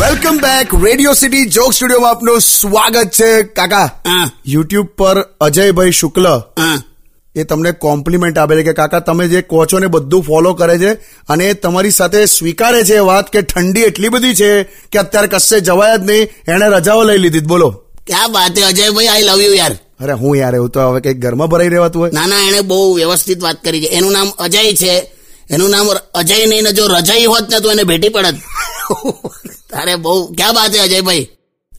Welcome back Radio City Joke સ્ટુડિયોમાં આપનું સ્વાગત છે. કાકા હા. યુટ્યુબ પર અજયભાઈ શુક્લ. હા. એ તમને કોમ્પ્લિમેન્ટ આપે છે કે કાકા તમે જે કહો છો ને બધું ફોલો કરે છે અને એ તમારી સાથે સ્વીકારે છે વાત કે ઠંડી એટલી બધી છે કે અત્યારે કશે જવાય જ નહીં. એણે રજાઓ લઈ લીધી. બોલો. ક્યાં વાત અજયભાઈ આઈ લવ યુ યાર. અરે હું યાર એવું તો હવે કંઈક ઘરમાં ભરાઈ રહેવાતું હોય. ના ના એને બહુ વ્યવસ્થિત વાત કરી છે. એનું નામ અજય છે. એનું નામ અજય નહીં ને જો રજય હોત ને તો એને ભેટી પડત. તારે બહુ ક્યાં વાત છે અજયભાઈ?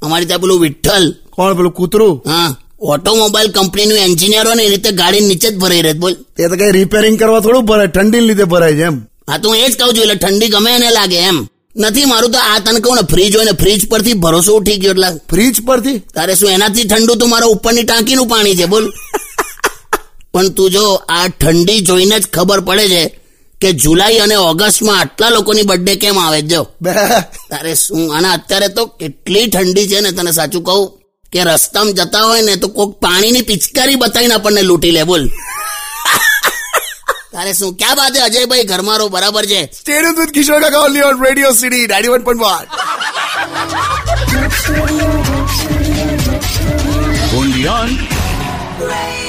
અમારી ત્યાં પેલું વિઠ્ઠલ. કોણ પેલું કૂતરું? હા. ઓટોમોબાઈલ કંપનીનું એન્જિનિયર હોય ને એ રીતે ગાડી નીચે જ ભરાઈ રહે બોલ. એ તો કઈ રિપેરિંગ કરવા થોડું ભરાય ઠંડી લીધે ભરાય છે એમ. હા તો હું એ જ કહું છું એટલે ઠંડી ગમે એને લાગે એમ. નથી મારું તો આ તને કહું ને ફ્રીજ હોય ને ફ્રીજ પરથી ભરોસો ઉઠી ગયો એટલે. ફ્રીજ પરથી? તારે શું એનાથી ઠંડુ તો મારા ઉપરની ટાંકીનું પાણી છે બોલ. પણ તું જો આ ઠંડી જોઈને જ ખબર પડે છે કે જુલાઈ અને ઓગસ્ટમાં આટલા લોકોની બર્થડે કેમ આવે જો. તારે શું અને અત્યારે તો કેટલી ઠંડી છે ને તને સાચું કહું કે રસ્તામાં જતા હોય ને તો કોક પાણીની પિચકારી બતાવીને આપણને લૂંટી લે બોલ. તારે શું ક્યાં વાત છે અજયભાઈ ઘરમાં રહો બરાબર છે. Stadium with Kishore Kaka only on Radio City 91.1 one Studio, Joke Studio, Joke